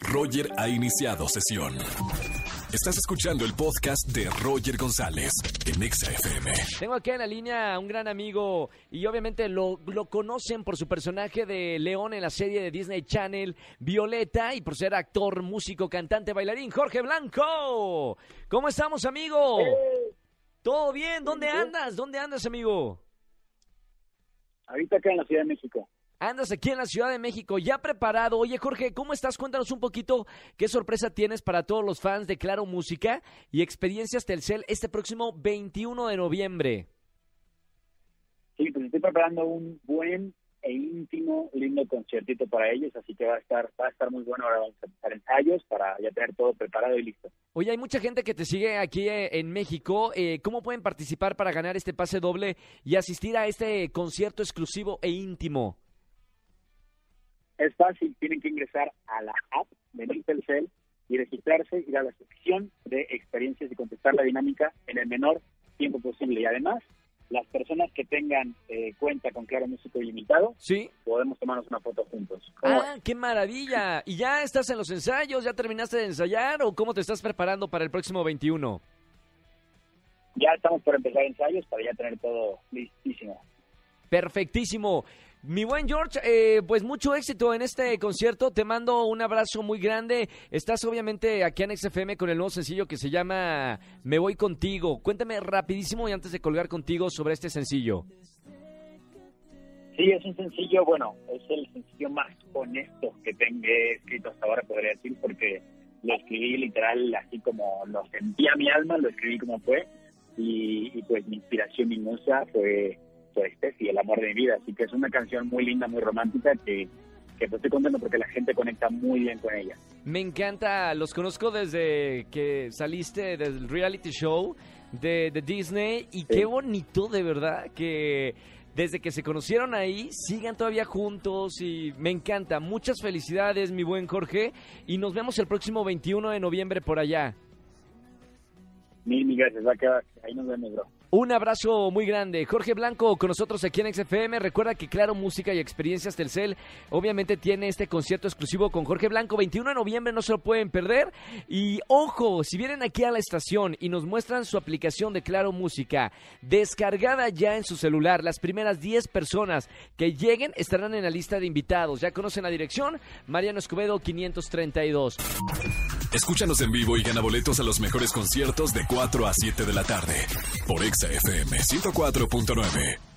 Roger ha iniciado sesión. Estás escuchando el podcast de Roger González en Exa FM. Tengo aquí en la línea a un gran amigo y obviamente lo, lo conocen por su personaje de León en la serie de Disney Channel, Violeta, y por ser actor, músico, cantante, bailarín, Jorge Blanco. ¿Cómo estamos, amigo? ¿Todo bien? ¿Dónde andas? ¿Dónde andas, amigo? Ahorita acá en la Ciudad de México. Andas aquí en la Ciudad de México, ya preparado. Oye, Jorge, ¿cómo estás? Cuéntanos un poquito qué sorpresa tienes para todos los fans de Claro Música y Experiencias Telcel este próximo 21 de noviembre. Sí, pues estoy preparando un buen e íntimo, lindo conciertito para ellos, así que va a estar, va a estar muy bueno. Ahora vamos a empezar ensayos para ya tener todo preparado y listo. Oye, hay mucha gente que te sigue aquí eh, en México. Eh, ¿Cómo pueden participar para ganar este pase doble y asistir a este concierto exclusivo e íntimo? Es fácil, tienen que ingresar a la app de Telcel y registrarse, ir a la sección de experiencias y contestar la dinámica en el menor tiempo posible. Y además, las personas que tengan eh, cuenta con Claro Músico Ilimitado, Sí. podemos tomarnos una foto juntos. ¿Cómo Ah, qué maravilla. ¿Y ya estás en los ensayos? ¿Ya terminaste de ensayar o cómo te estás preparando para el próximo 21? Ya estamos por empezar ensayos para ya tener todo listísimo. Perfectísimo. Mi buen George, eh, pues mucho éxito en este concierto. Te mando un abrazo muy grande. Estás obviamente aquí en XFM con el nuevo sencillo que se llama Me Voy Contigo. Cuéntame rapidísimo y antes de colgar contigo sobre este sencillo. Sí, es un sencillo, bueno, es el sencillo más honesto que tengo escrito hasta ahora, podría decir, porque lo escribí literal así como lo sentía mi alma, lo escribí como fue, y, pues mi inspiración, mi fue, fue Steffi, el amor de mi vida, así que es una canción muy linda, muy romántica, que, que pues estoy contento porque la gente conecta muy bien con ella. Me encanta, los conozco desde que saliste del reality show de, de Disney y qué bonito de verdad que desde que se conocieron ahí sigan todavía juntos y me encanta. Muchas felicidades, mi buen Jorge, y nos vemos el próximo 21 de noviembre por allá. Mil, mil gracias, va a quedar, ahí nos vemos, bro. Un abrazo muy grande. Jorge Blanco con nosotros aquí en XFM. Recuerda que Claro Música y Experiencias Telcel obviamente tiene este concierto exclusivo con Jorge Blanco. 21 de noviembre no se lo pueden perder. Y ojo, si vienen aquí a la estación y nos muestran su aplicación de Claro Música descargada ya en su celular, las primeras 10 personas que lleguen estarán en la lista de invitados. Ya conocen la dirección, Mariano Escobedo 532. Escúchanos en vivo y gana boletos a los mejores conciertos de 4 a 7 de la tarde por Exa FM 104.9.